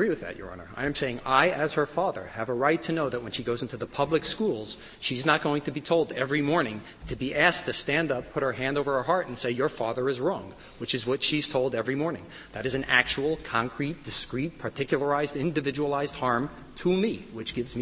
agree with that, Your Honor. I am saying I, as her father, have a right to know that when she goes into the public schools, she's not going to be told every morning to be asked to stand up, put her hand over her heart, and say, Your father is wrong, which is what she's told every morning. That is an actual, concrete, discrete, particularized, individualized harm to me, which gives me